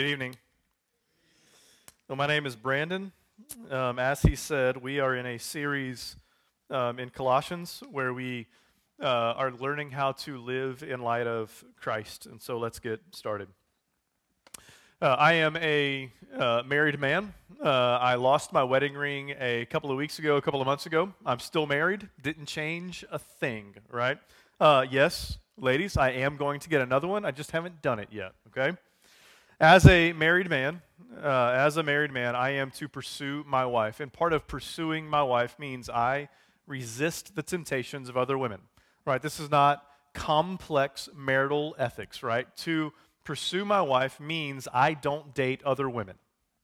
Good evening. Well, my name is Brandon. Um, as he said, we are in a series um, in Colossians where we uh, are learning how to live in light of Christ. And so let's get started. Uh, I am a uh, married man. Uh, I lost my wedding ring a couple of weeks ago, a couple of months ago. I'm still married. Didn't change a thing, right? Uh, yes, ladies, I am going to get another one. I just haven't done it yet, okay? As a married man, uh, as a married man, I am to pursue my wife. And part of pursuing my wife means I resist the temptations of other women, right? This is not complex marital ethics, right? To pursue my wife means I don't date other women.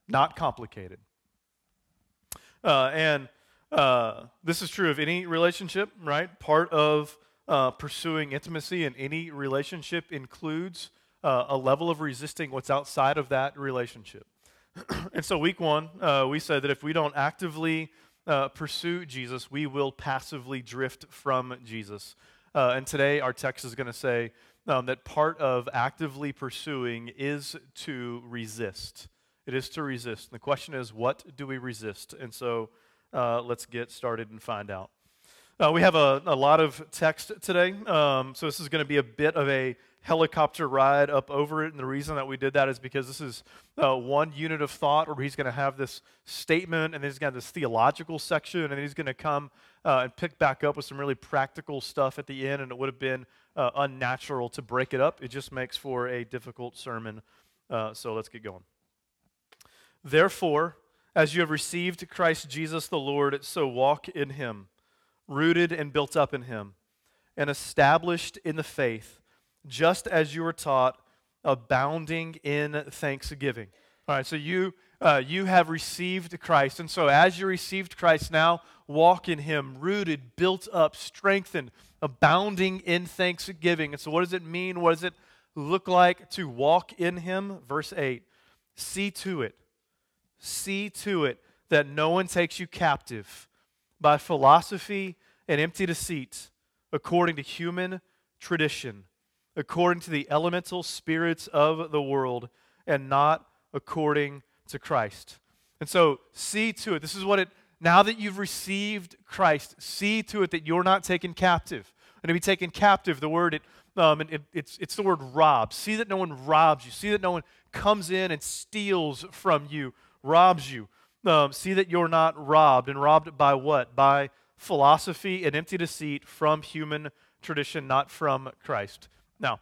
Not complicated. Uh, and uh, this is true of any relationship, right? Part of uh, pursuing intimacy in any relationship includes uh, a level of resisting what's outside of that relationship. and so, week one, uh, we said that if we don't actively uh, pursue Jesus, we will passively drift from Jesus. and today, our text is going to say, um, that part of actively pursuing is to resist. It is to resist. And the question is, what do we resist? And so uh, let's get started and find out. Uh, we have a, a, lot of text today, um, so this is going to be a bit of a helicopter ride up over it. And the reason that we did that is because this is uh, one unit of thought where he's going to have this statement, and then he's got this theological section, and then he's going to come uh, and pick back up with some really practical stuff at the end. And it would have been uh, unnatural to break it up. It just makes for a difficult sermon. Uh, so let's get going. Therefore, as you have received Christ Jesus the Lord, so walk in him, rooted and built up in him, and established in the faith, just as you were taught, abounding in thanksgiving. All right, so you uh, you have received Christ, and so as you received Christ, now walk in Him, rooted, built up, strengthened, abounding in thanksgiving. And so, what does it mean? What does it look like to walk in Him? Verse 8 See to it, see to it that no one takes you captive by philosophy and empty deceit, according to human tradition, according to the elemental spirits of the world, and not according to Christ. And so, see to it. This is what it now that you've received Christ, see to it that you're not taken captive. And to be taken captive, the word, it, um, it, it's, it's the word rob. See that no one robs you. See that no one comes in and steals from you, robs you. Um, see that you're not robbed. And robbed by what? By philosophy and empty deceit from human tradition, not from Christ. Now,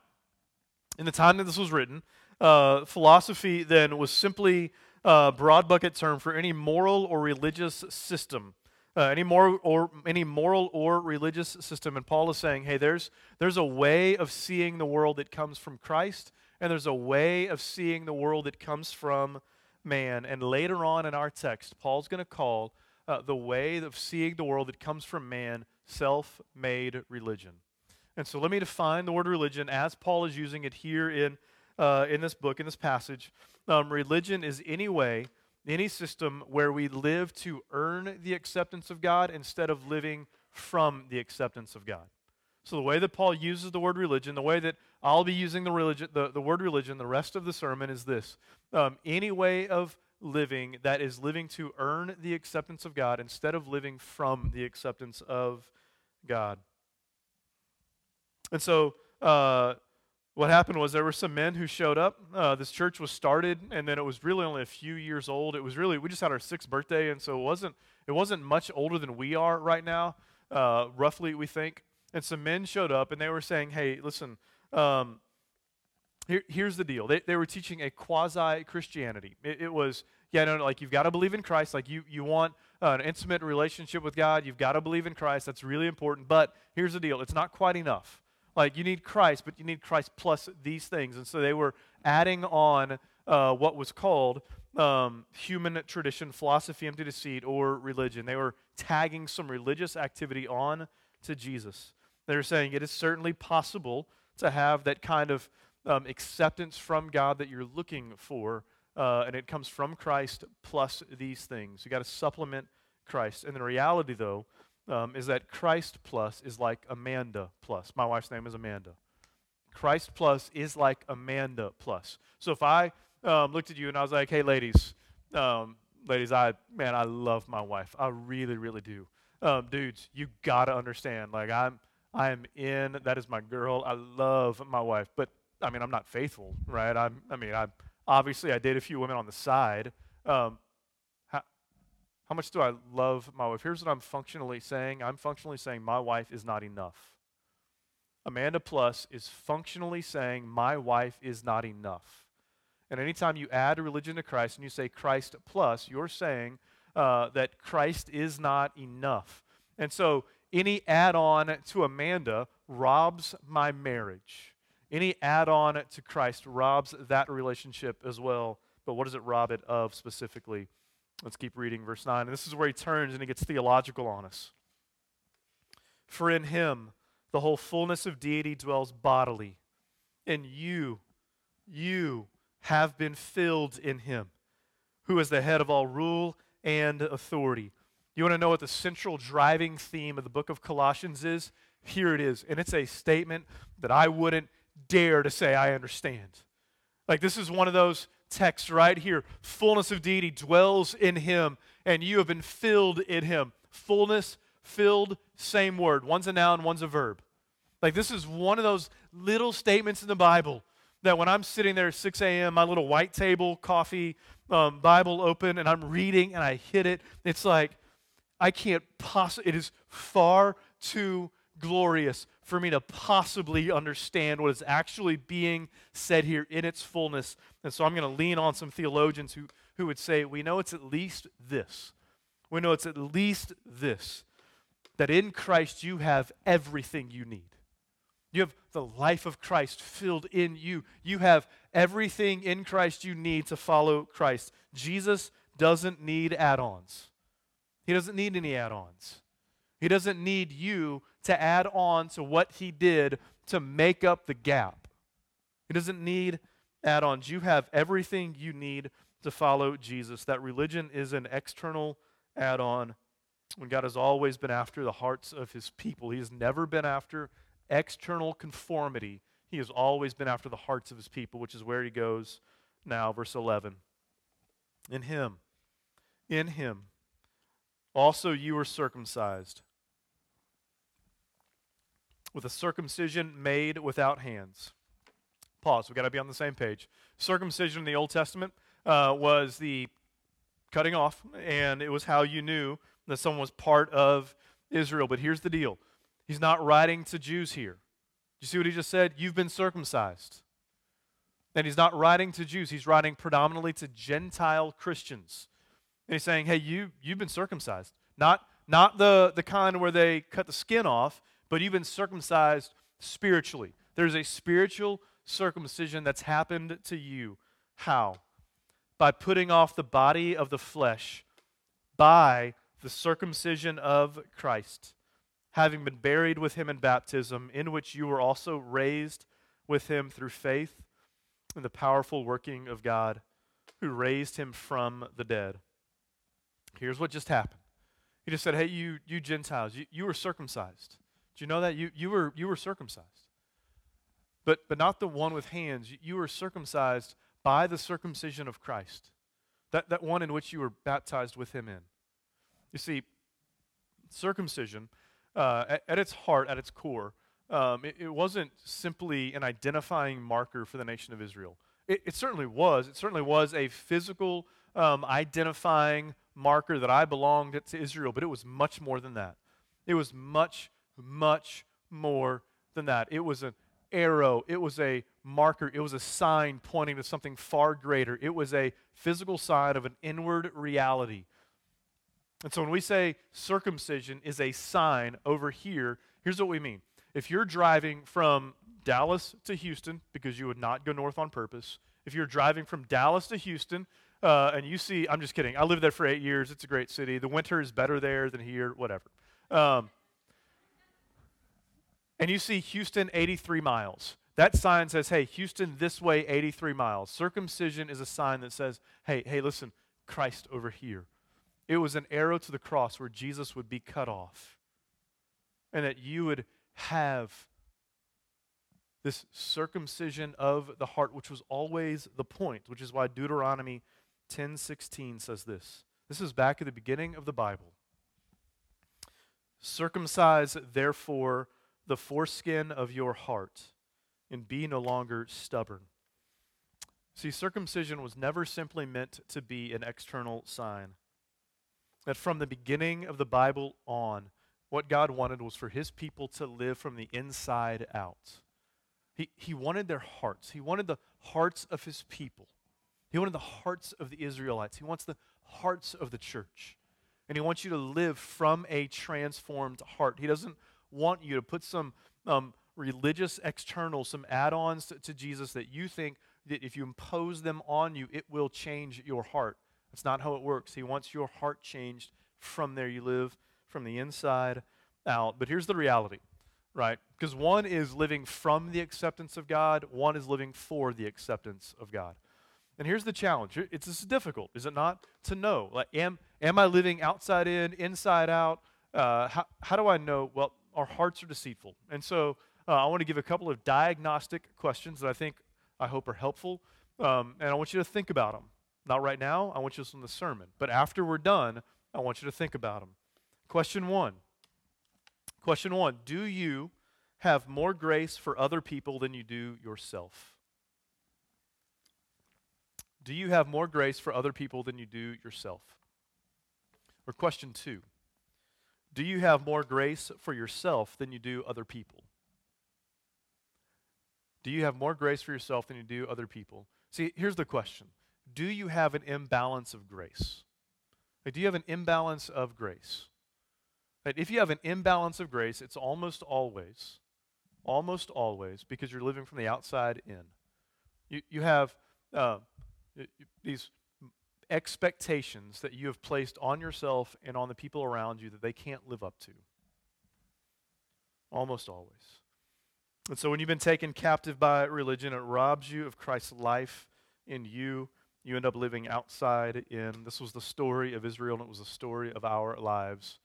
in the time that this was written, uh, philosophy then was simply a broad bucket term for any moral or religious system. Uh, any moral or any moral or religious system, and Paul is saying, hey, there's there's a way of seeing the world that comes from Christ, and there's a way of seeing the world that comes from man. And later on in our text, Paul's going to call uh, the way of seeing the world that comes from man self-made religion. And so, let me define the word religion as Paul is using it here in uh, in this book in this passage. Um, religion is any way, any system where we live to earn the acceptance of God instead of living from the acceptance of God. So the way that Paul uses the word religion, the way that I'll be using the religion, the, the word religion, the rest of the sermon is this: um, any way of living that is living to earn the acceptance of God instead of living from the acceptance of God. And so, uh, what happened was there were some men who showed up. Uh, this church was started, and then it was really only a few years old. It was really we just had our sixth birthday, and so it wasn't it wasn't much older than we are right now, uh, roughly we think. And some men showed up, and they were saying, "Hey, listen, um, here, here's the deal. They, they were teaching a quasi Christianity. It, it, was yeah, no, like you've got to believe in Christ. Like you you want uh, an intimate relationship with God. You've got to believe in Christ. That's really important. But here's the deal. It's not quite enough." Like, you need Christ, but you need Christ plus these things. And so they were adding on uh, what was called um, human tradition, philosophy, empty deceit, or religion. They were tagging some religious activity on to Jesus. They were saying it is certainly possible to have that kind of um, acceptance from God that you're looking for, uh, and it comes from Christ plus these things. You got to supplement Christ. And the reality, though, um, is that Christ plus is like Amanda plus. My wife's name is Amanda. Christ plus is like Amanda plus. So if I um, looked at you and I was like, hey, ladies, um, ladies, I, man, I love my wife. I really, really do. Um, dudes, you got to understand, like, I'm, I am in, that is my girl. I love my wife. But, I mean, I'm not faithful, right? I'm, I mean, I'm, obviously I date a few women on the side. Um, how much do I love my wife? Here's what I'm functionally saying I'm functionally saying my wife is not enough. Amanda Plus is functionally saying my wife is not enough. And anytime you add a religion to Christ and you say Christ plus, you're saying uh, that Christ is not enough. And so any add on to Amanda robs my marriage. Any add on to Christ robs that relationship as well. But what does it rob it of specifically? Let's keep reading verse 9. And this is where he turns and he gets theological on us. For in him the whole fullness of deity dwells bodily, and you, you have been filled in him, who is the head of all rule and authority. You want to know what the central driving theme of the book of Colossians is? Here it is. And it's a statement that I wouldn't dare to say I understand. Like, this is one of those texts right here. Fullness of deity dwells in him, and you have been filled in him. Fullness, filled, same word. One's a noun, one's a verb. Like, this is one of those little statements in the Bible that when I'm sitting there at 6 a.m., my little white table, coffee, um, Bible open, and I'm reading and I hit it, it's like, I can't possibly, it is far too glorious for me to possibly understand what is actually being said here in its fullness. And so I'm going to lean on some theologians who, who would say, we know it's at least this. We know it's at least this that in Christ you have everything you need. You have the life of Christ filled in you. You have everything in Christ you need to follow Christ. Jesus doesn't need add ons, He doesn't need any add ons. He doesn't need you to add on to what He did to make up the gap. He doesn't need add ons. You have everything you need to follow Jesus. That religion is an external add on when God has always been after the hearts of His people. He has never been after external conformity. He has always been after the hearts of his people, which is where he goes now, verse 11. In him, in him, also you were circumcised with a circumcision made without hands. Pause. We've got to be on the same page. Circumcision in the Old Testament uh, was the cutting off, and it was how you knew that someone was part of Israel. But here's the deal He's not writing to Jews here. You see what he just said? You've been circumcised. And he's not writing to Jews, he's writing predominantly to Gentile Christians. And he's saying, hey, you, you've been circumcised. Not, not the, the kind where they cut the skin off, but you've been circumcised spiritually. There's a spiritual circumcision that's happened to you. How? By putting off the body of the flesh by the circumcision of Christ having been buried with him in baptism, in which you were also raised with him through faith in the powerful working of God who raised him from the dead. Here's what just happened. He just said, Hey, you, you Gentiles, you, you were circumcised. Do you know that? You, you, were, you were circumcised. But, but not the one with hands. You, were circumcised by the circumcision of Christ, that, that one in which you were baptized with him in. You see, circumcision uh, at, at, its heart, at its core, um, it, it, wasn't simply an identifying marker for the nation of Israel. It, it certainly was. It certainly was a physical um, identifying marker that I belonged to Israel, but it was much more than that. It was much, much more than that. It was an arrow, it was a marker, it was a sign pointing to something far greater. It was a physical sign of an inward reality and so when we say circumcision is a sign over here, here's what we mean. If you're driving from Dallas to Houston, because you would not go north on purpose, if you're driving from Dallas to Houston, uh, and you see, I'm just kidding. I lived there for eight years. It's a great city. The winter is better there than here, whatever. Um, and you see Houston 83 miles. That sign says, hey, Houston this way 83 miles. Circumcision is a sign that says, hey, hey, listen, Christ over here. It was an arrow to the cross where Jesus would be cut off and that you would have this circumcision of the heart, which was always the point, which is why Deuteronomy 10:16 says this. This is back at the beginning of the Bible. Circumcise therefore the foreskin of your heart and be no longer stubborn. See, circumcision was never simply meant to be an external sign. That from the beginning of the Bible on, what God wanted was for his people to live from the inside out. He, he wanted their hearts. He wanted the hearts of his people. He wanted the hearts of the Israelites. He wants the hearts of the church. And he wants you to live from a transformed heart. He doesn't want you to put some um, religious external, some add ons to, to Jesus that you think that if you impose them on you, it will change your heart. That's not how it works. He wants your heart changed from there. You live from the inside out. But here's the reality, right? Because one is living from the acceptance of God, one is living for the acceptance of God. And here's the challenge. It's, it's difficult, is it not? To know. Like, am, am I living outside in, inside out? Uh, how, how do I know? Well, our hearts are deceitful. And so uh, I want to give a couple of diagnostic questions that I think, I hope are helpful. Um, and I want you to think about them. Not right now, I want you to listen to the sermon. But after we're done, I want you to think about them. Question one. Question one Do you have more grace for other people than you do yourself? Do you have more grace for other people than you do yourself? Or question two Do you have more grace for yourself than you do other people? Do you have more grace for yourself than you do other people? See, here's the question Do you have an imbalance of grace? Like, do you have an imbalance of grace? If you have an imbalance of grace, it's almost always, almost always because you're living from the outside in. You, you have uh, these expectations that you have placed on yourself and on the people around you that they can't live up to. Almost always. And so when you've been taken captive by religion, it robs you of Christ's life in you. You end up living outside in. This was the story of Israel, and it was the story of our lives.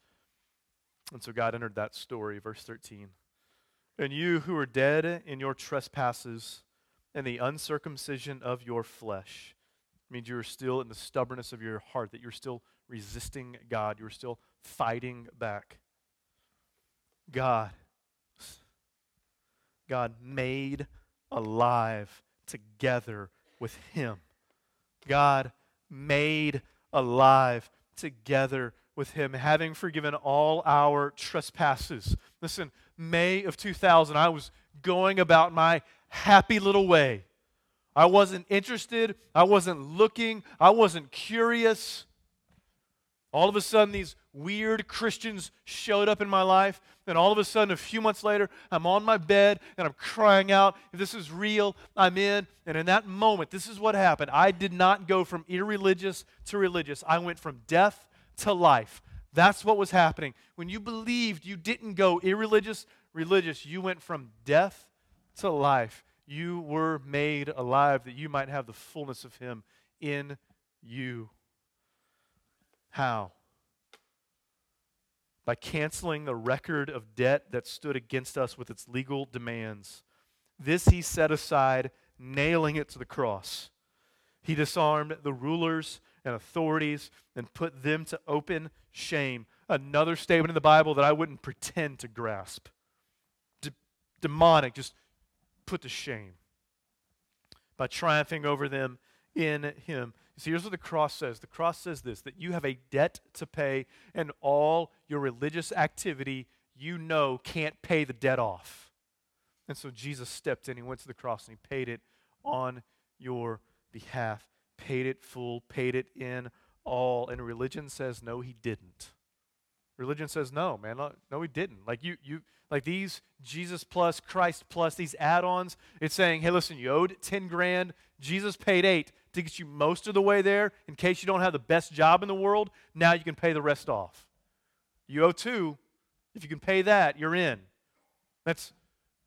And so God entered that story, verse 13. And you who are dead in your trespasses and the uncircumcision of your flesh, means you're still in the stubbornness of your heart, that you're still resisting God, you're still fighting back. God God made alive together with him. God made alive together with him, having forgiven all our trespasses. Listen, May of 2000, I was going about my happy little way. I wasn't interested. I wasn't looking. I wasn't curious. All of a sudden, these weird Christians showed up in my life. And all of a sudden, a few months later, I'm on my bed and I'm crying out, if this is real, I'm in. And in that moment, this is what happened. I did not go from irreligious to religious, I went from death to life. That's what was happening. When you believed, you didn't go irreligious, religious. You went from death to life. You were made alive that you might have the fullness of Him in you. How? By canceling the record of debt that stood against us with its legal demands. This he set aside, nailing it to the cross. He disarmed the rulers and authorities and put them to open shame. Another statement in the Bible that I wouldn't pretend to grasp. De- demonic, just put to shame by triumphing over them in Him. See, here's what the cross says the cross says this that you have a debt to pay, and all your religious activity you know can't pay the debt off. And so Jesus stepped in, he went to the cross, and he paid it on your behalf, paid it full, paid it in all. And religion says, no, he didn't. Religion says, no, man, no, he didn't. Like you, you, like these Jesus plus, Christ plus, these add-ons, it's saying, hey, listen, you owed 10 grand, Jesus paid eight to get you most of the way there in case you don't have the best job in the world. Now you can pay the rest off. You owe two. If you can pay that, you're in. That's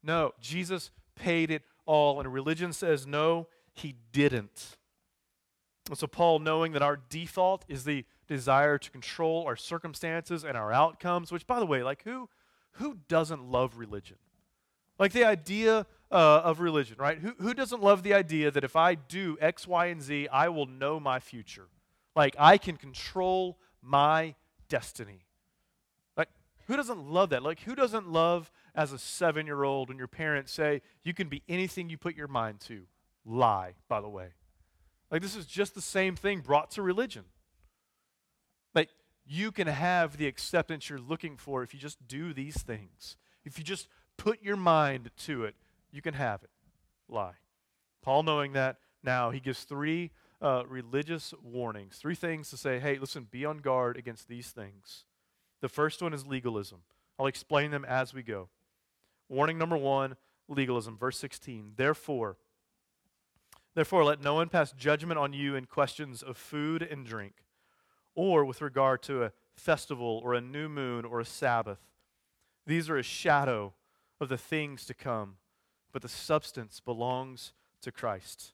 no. Jesus paid it all. And religion says, no, he didn't. And so, Paul, knowing that our default is the desire to control our circumstances and our outcomes, which, by the way, like who, who doesn't love religion? Like the idea uh, of religion, right? Who, who doesn't love the idea that if I do X, Y, and Z, I will know my future? Like I can control my destiny. Like who doesn't love that? Like who doesn't love as a seven year old when your parents say, you can be anything you put your mind to? Lie, by the way. Like this is just the same thing brought to religion. You can have the acceptance you're looking for if you just do these things. If you just put your mind to it, you can have it. Lie. Paul, knowing that now, he gives three uh, religious warnings, three things to say, hey, listen, be on guard against these things. The first one is legalism. I'll explain them as we go. Warning number one legalism, verse 16. Therefore, therefore, let no one pass judgment on you in questions of food and drink, or with regard to a festival or a new moon or a Sabbath. These are a shadow of the things to come, but the substance belongs to Christ.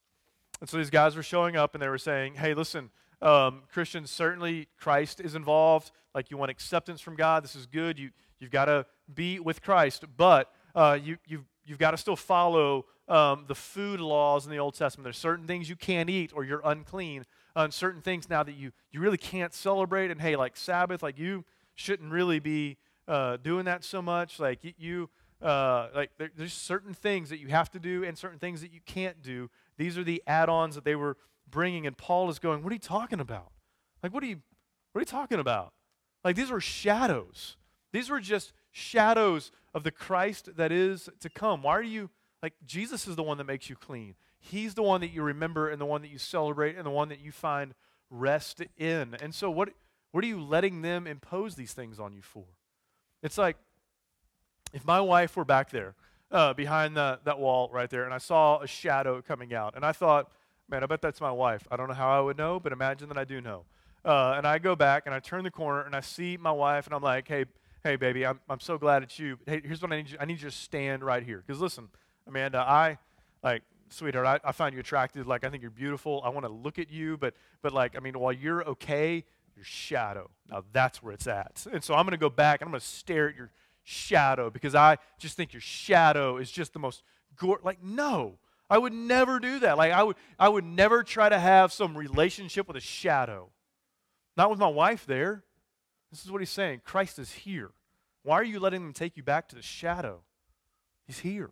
And so these guys were showing up and they were saying, hey, listen, um, Christians, certainly Christ is involved. Like you want acceptance from God, this is good. You, you've got to be with Christ, but uh, you, you've, you've got to still follow um, the food laws in the Old Testament. There's certain things you can't eat or you're unclean. And certain things now that you, you really can't celebrate. And hey, like Sabbath, like you shouldn't really be uh, doing that so much. Like you, uh, like there, there's certain things that you have to do and certain things that you can't do. These are the add-ons that they were bringing, and Paul is going, "What are you talking about? Like, what are you, what are you talking about? Like, these were shadows. These were just shadows of the Christ that is to come. Why are you like Jesus is the one that makes you clean? He's the one that you remember and the one that you celebrate and the one that you find rest in. And so, what what are you letting them impose these things on you for? It's like if my wife were back there uh, behind the, that wall right there and I saw a shadow coming out, and I thought, man, I bet that's my wife. I don't know how I would know, but imagine that I do know. Uh, and I go back and I turn the corner and I see my wife, and I'm like, hey, hey, baby, I'm, I'm so glad it's you. Hey, here's what I need you. I need you to stand right here. Because listen, Amanda, I, like, sweetheart, I, I find you attractive. Like, I think you're beautiful. I want to look at you, but, but like, I mean, while you're okay, your shadow. Now that's where it's at. And so I'm going to go back and I'm going to stare at your shadow because I just think your shadow is just the most gore. Like, no, I would never do that. Like, I would, I would never try to have some relationship with a shadow. Not with my wife there. This is what he's saying. Christ is here. Why are you letting them take you back to the shadow? He's here.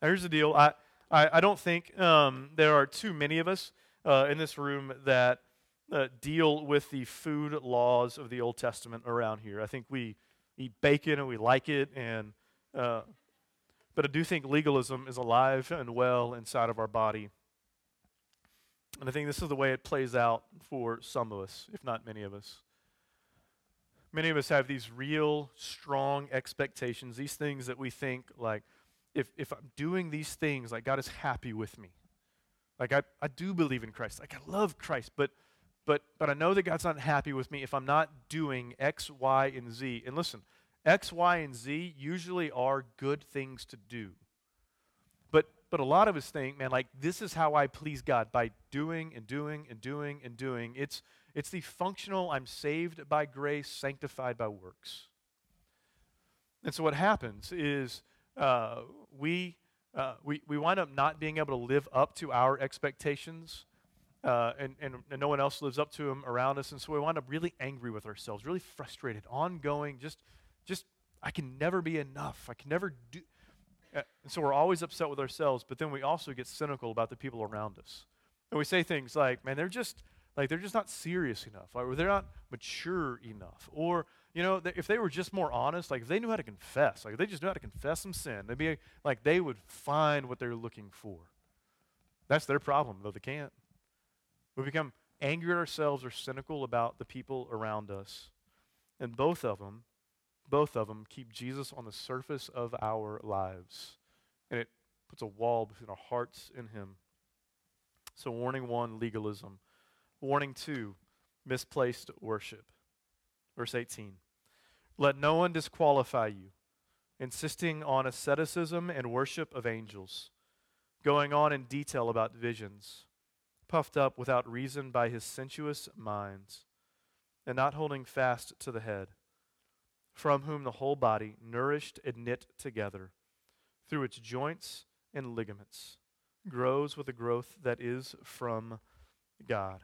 Now, here's the deal. I, I, I don't think um, there are too many of us uh, in this room that uh, deal with the food laws of the Old Testament around here. I think we eat bacon and we like it, and uh, but I do think legalism is alive and well inside of our body. And I think this is the way it plays out for some of us, if not many of us. Many of us have these real, strong expectations, these things that we think, like, if, if I'm doing these things, like, God is happy with me. Like, I, I do believe in Christ. Like, I love Christ, but but, but I know that God's not happy with me if I'm not doing X, Y, and Z. And listen, X, Y, and Z usually are good things to do. But, but a lot of us think, man, like, this is how I please God by doing and doing and doing and doing. It's, it's the functional, I'm saved by grace, sanctified by works. And so what happens is uh, we, uh, we, we wind up not being able to live up to our expectations uh, and, and, and no one else lives up to them around us. And so we wind up really angry with ourselves, really frustrated, ongoing, just, just I can never be enough. I can never do. Uh, and so we're always upset with ourselves, but then we also get cynical about the people around us. And we say things like, man, they're just, like, they're just not serious enough, or they're not mature enough. Or, you know, if they were just more honest, like if they knew how to confess, like if they just knew how to confess some sin, they'd be like they would find what they're looking for. That's their problem, though they can't. We become angry at ourselves or cynical about the people around us. And both of them, both of them keep Jesus on the surface of our lives. And it puts a wall between our hearts and him. So warning 1, legalism. Warning 2, misplaced worship. Verse 18. Let no one disqualify you, insisting on asceticism and worship of angels, going on in detail about visions puffed up without reason by his sensuous minds, and not holding fast to the head, from whom the whole body, nourished and knit together through its joints and ligaments, grows with a growth that is from God.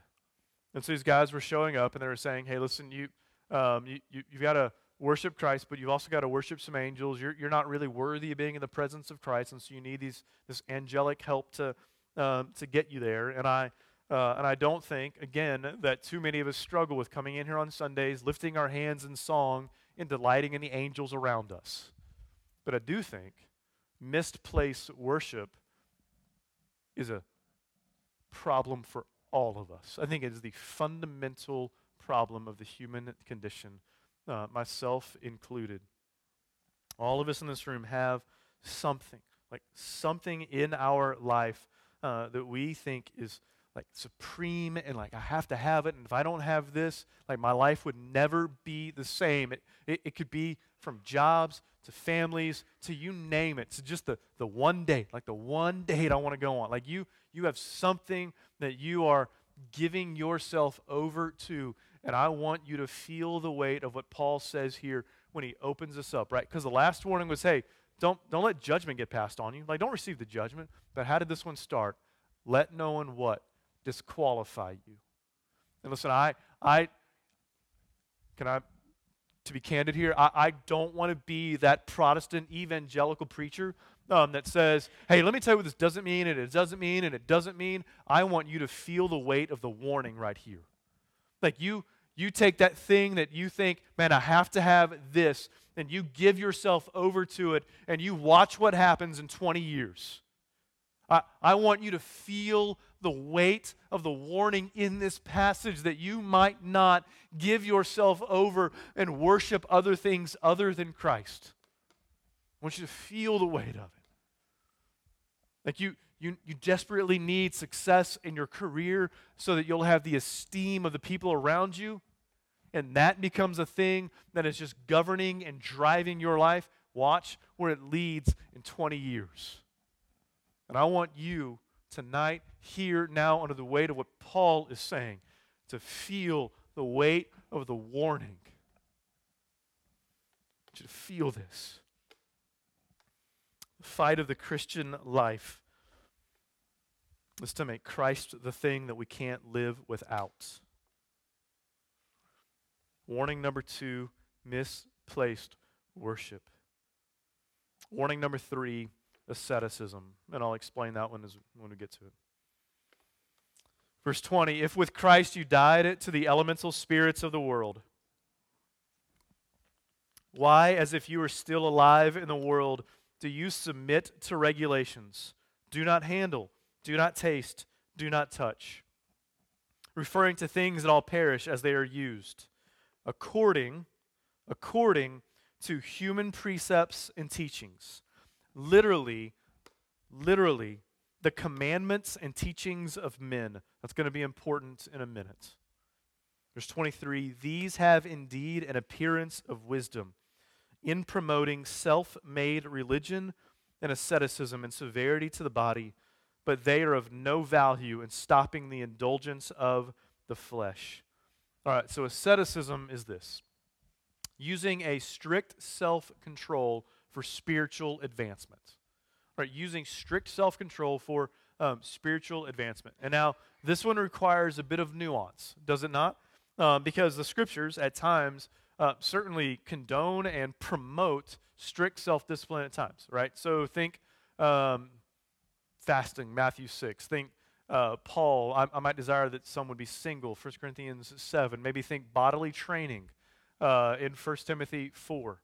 And so these guys were showing up and they were saying, hey, listen, you, um, you, you, you've got to worship Christ, but you've also got to worship some angels. You're, you're not really worthy of being in the presence of Christ, and so you need these, this angelic help to, um, to get you there. And I, uh, and I don't think, again, that too many of us struggle with coming in here on Sundays, lifting our hands in song, and delighting in the angels around us. But I do think misplaced worship is a problem for all of us. I think it is the fundamental problem of the human condition, uh, myself included. All of us in this room have something, like something in our life uh, that we think is like supreme and like I have to have it. And if I don't have this, like my life would never be the same. It, it, it could be from jobs to families to you name it. To just the, the one date, like the one date I want to go on. Like you, you have something that you are giving yourself over to. And I want you to feel the weight of what Paul says here when he opens us up, right? Because the last warning was, hey, don't, don't let judgment get passed on you. Like, don't receive the judgment. But how did this one start? Let no one what? disqualify you. And listen, I, I, can I, to be candid here, I, I don't want to be that Protestant evangelical preacher um, that says, hey, let me tell you what this doesn't mean, and it doesn't mean, and it doesn't mean. I want you to feel the weight of the warning right here. Like you, you take that thing that you think, man, I have to have this, and you give yourself over to it, and you watch what happens in 20 years. I, I want you to feel the weight of the warning in this passage that you might not give yourself over and worship other things other than Christ. I want you to feel the weight of it. Like you, you, you desperately need success in your career so that you'll have the esteem of the people around you. And that becomes a thing that is just governing and driving your life. Watch where it leads in 20 years. And I want you tonight, here, now, under the weight of what Paul is saying, to feel the weight of the warning. I want you to feel this. The fight of the Christian life is to make Christ the thing that we can't live without. Warning number two misplaced worship. Warning number three asceticism. And I'll explain that one as, when we get to it. Verse 20 If with Christ you died to the elemental spirits of the world, why, as if you were still alive in the world, do you submit to regulations? Do not handle, do not taste, do not touch. Referring to things that all perish as they are used, according, according to human precepts and teachings literally, literally, the commandments and teachings of men. That's going to be important in a minute. Verse 23 These have indeed an appearance of wisdom in promoting self made religion and asceticism and severity to the body, but they are of no value in stopping the indulgence of the flesh. All right, so asceticism is this using a strict self control for spiritual advancement. Right, using strict self control for um, spiritual advancement. And now, this one requires a bit of nuance, does it not? Um, because the scriptures at times uh, certainly condone and promote strict self discipline at times, right? So think um, fasting, Matthew 6. Think uh, Paul, I, I, might desire that some would be single, 1 Corinthians 7. Maybe think bodily training uh, in 1 Timothy 4.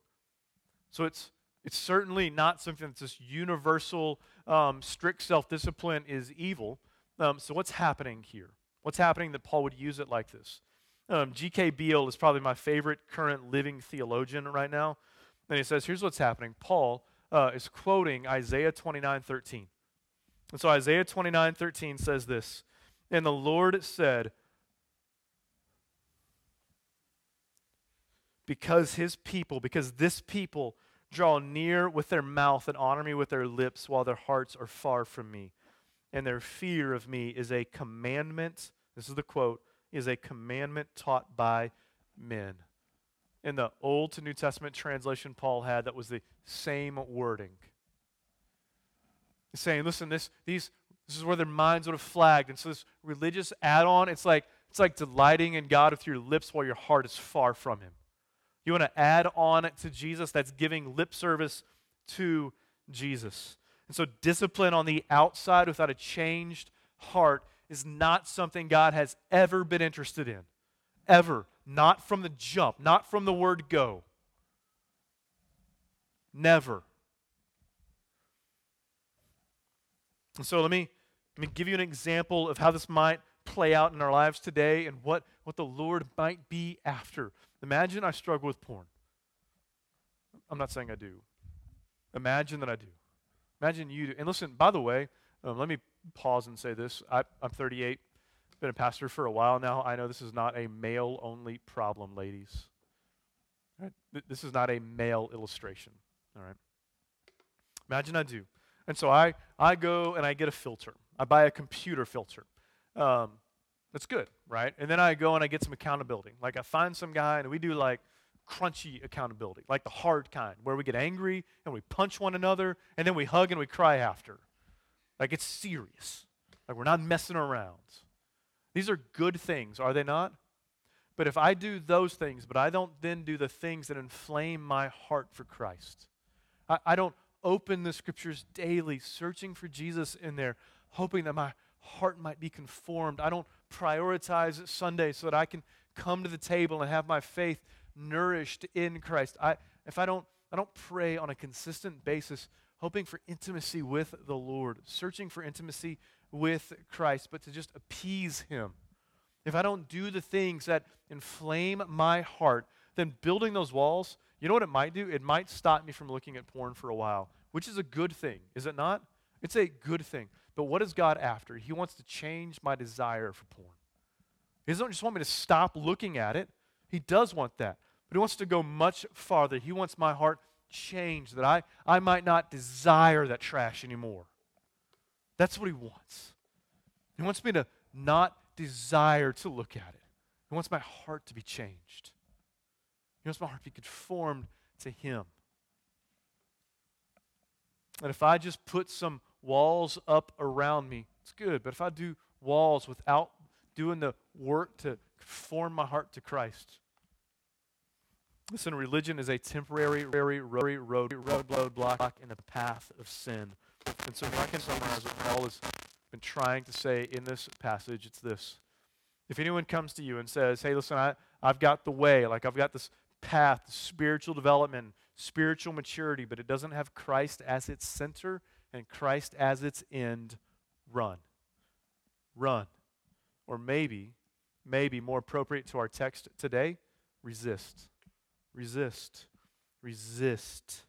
So it's it's certainly not something that's just universal, um, strict self discipline is evil. Um, so, what's happening here? What's happening that Paul would use it like this? Um, G.K. Beale is probably my favorite current living theologian right now. And he says, here's what's happening. Paul uh, is quoting Isaiah 29 13. And so, Isaiah 29 13 says this And the Lord said, Because his people, because this people, draw near with their mouth and honor me with their lips while their hearts are far from me. And their fear of me is a commandment, this is the quote, is a commandment taught by men. In the Old to New Testament translation Paul had, that was the same wording. Saying, listen, this, these, this is where their minds would have flagged. And so this religious add-on, it's like, it's like delighting in God with your lips while your heart is far from him. You want to add on to Jesus, that's giving lip service to Jesus. And so discipline on the outside without a changed heart is not something God has ever been interested in. Ever. Not from the jump, not from the word go. Never. And so let me, let me give you an example of how this might play out in our lives today and what, what the Lord might be after. Imagine I struggle with porn. I'm not saying I do. Imagine that I do. Imagine you do. And listen, by the way, um, let me pause and say this. I, I'm 38, been a pastor for a while now. I know this is not a male only problem, ladies. Right? This is not a male illustration. All right. Imagine I do. And so I, I go and I get a filter. I buy a computer filter. Um, that's good, right? And then I go and I get some accountability. Like I find some guy and we do like crunchy accountability, like the hard kind, where we get angry and we punch one another and then we hug and we cry after. Like it's serious. Like we're not messing around. These are good things, are they not? But if I do those things, but I don't then do the things that inflame my heart for Christ, I, I don't open the scriptures daily, searching for Jesus in there, hoping that my heart might be conformed. I don't prioritize Sunday so that I can come to the table and have my faith nourished in Christ. I, if I don't, I don't pray on a consistent basis, hoping for intimacy with the Lord, searching for intimacy with Christ, but to just appease Him. If I don't do the things that inflame my heart, then building those walls, you know what it might do? It might stop me from looking at porn for a while, which is a good thing, is it not? It's a good thing. But what is God after? He wants to change my desire for porn. He doesn't just want me to stop looking at it. He does want that. But he wants to go much farther. He wants my heart changed, that I, I might not desire that trash anymore. That's what he wants. He wants me to not desire to look at it. He wants my heart to be changed. Wants my heart be conformed to him. And if I just put some walls up around me, it's good. But if I do walls without doing the work to form my heart to Christ, listen, religion is a temporary road, road, road, road block in the path of sin. And so, if I can summarize what Paul has been trying to say in this passage, it's this. If anyone comes to you and says, hey, listen, I, I've got the way, like I've got this path, spiritual development, spiritual maturity, but it doesn't have Christ as its center, and Christ as its end, run. Run. Or maybe, maybe more appropriate to our text today, resist. Resist. Resist.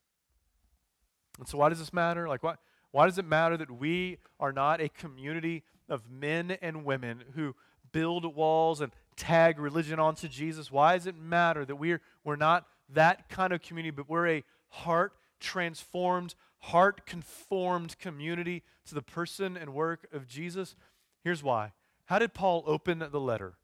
And so, why does this matter? Like, why, why does it matter that we are not a community of men and women who build walls and tag religion onto Jesus? Why does it matter that we're, we're not that kind of community, but we're a heart transformed, heart conformed community to the person and work of Jesus? Here's why. How did Paul open the letter?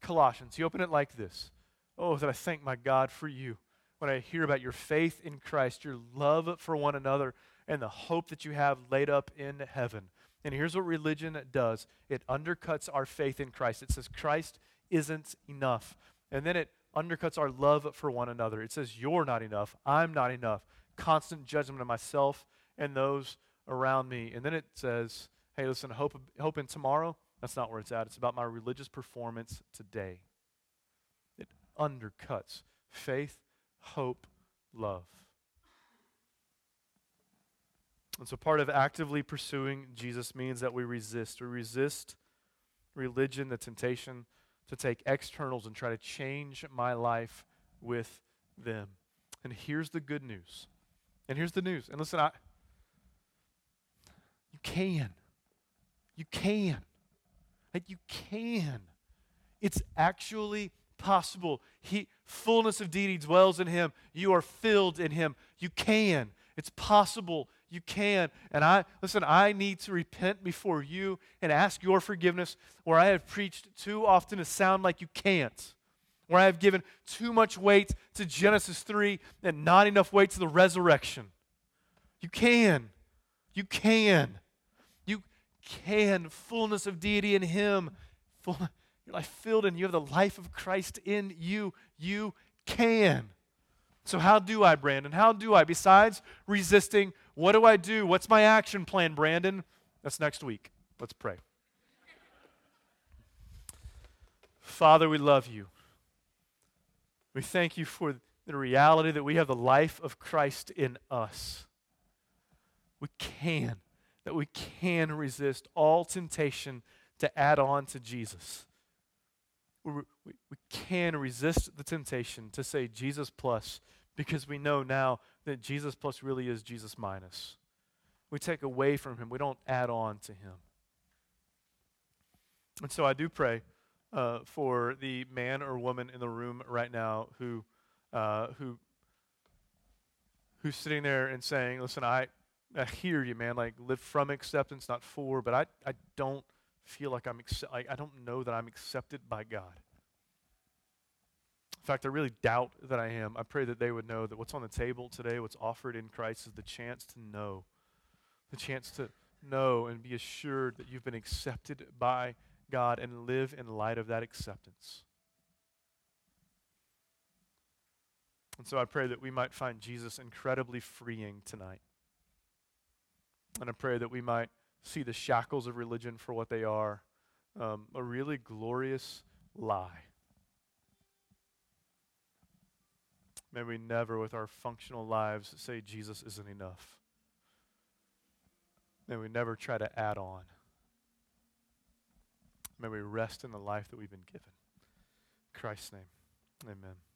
Colossians. He opened it like this Oh, that I thank my God for you when I hear about your faith in Christ, your love for one another, and the hope that you have laid up in heaven. And here's what religion does it undercuts our faith in Christ. It says Christ isn't enough. And then it undercuts our love for one another. It says, You're not enough. I'm not enough constant judgment of myself and those around me. And then it says, hey, listen, hope, hope in tomorrow. That's not where it's at. It's about my religious performance today. It undercuts faith, hope, love. And so part of actively pursuing Jesus means that we resist. We resist religion, the temptation to take externals and try to change my life with them. And here's the good news and here's the news. And listen, I you can. You can. Like you can. It's actually possible. He fullness of deity dwells in him. You are filled in him. You can. It's possible. You can. And I listen, I need to repent before you and ask your forgiveness where I have preached too often to sound like you can't where I have given too much weight to Genesis 3 and not enough weight to the resurrection. You can. You can. You can. Fullness of deity in Him. Full, your life filled and you have the life of Christ in you. You can. So, how do I, Brandon? How do I? Besides resisting, what do I do? What's my action plan, Brandon? That's next week. Let's pray. Father, we love you. We thank you for the reality that we have the life of Christ in us. We can, that we can resist all temptation to add on to Jesus. We, we, we can resist the temptation to say Jesus plus because we know now that Jesus plus really is Jesus minus. We take away from him, we don't add on to him. And so I do pray uh, for the man or woman in the room right now who, uh, who, who's sitting there and saying, "Listen, I, I hear you, man. Like live from acceptance, not for. But I, I don't feel like I'm. Acce- I, I don't know that I'm accepted by God. In fact, I really doubt that I am. I pray that they would know that what's on the table today, what's offered in Christ, is the chance to know, the chance to know and be assured that you've been accepted by God and live in light of that acceptance. And so I pray that we might find Jesus incredibly freeing tonight. And I pray that we might see the shackles of religion for what they are um, a really glorious lie. May we never, with our functional lives, say Jesus isn't enough. May we never try to add on. May we rest in the life that we've been given. In Christ's name, amen.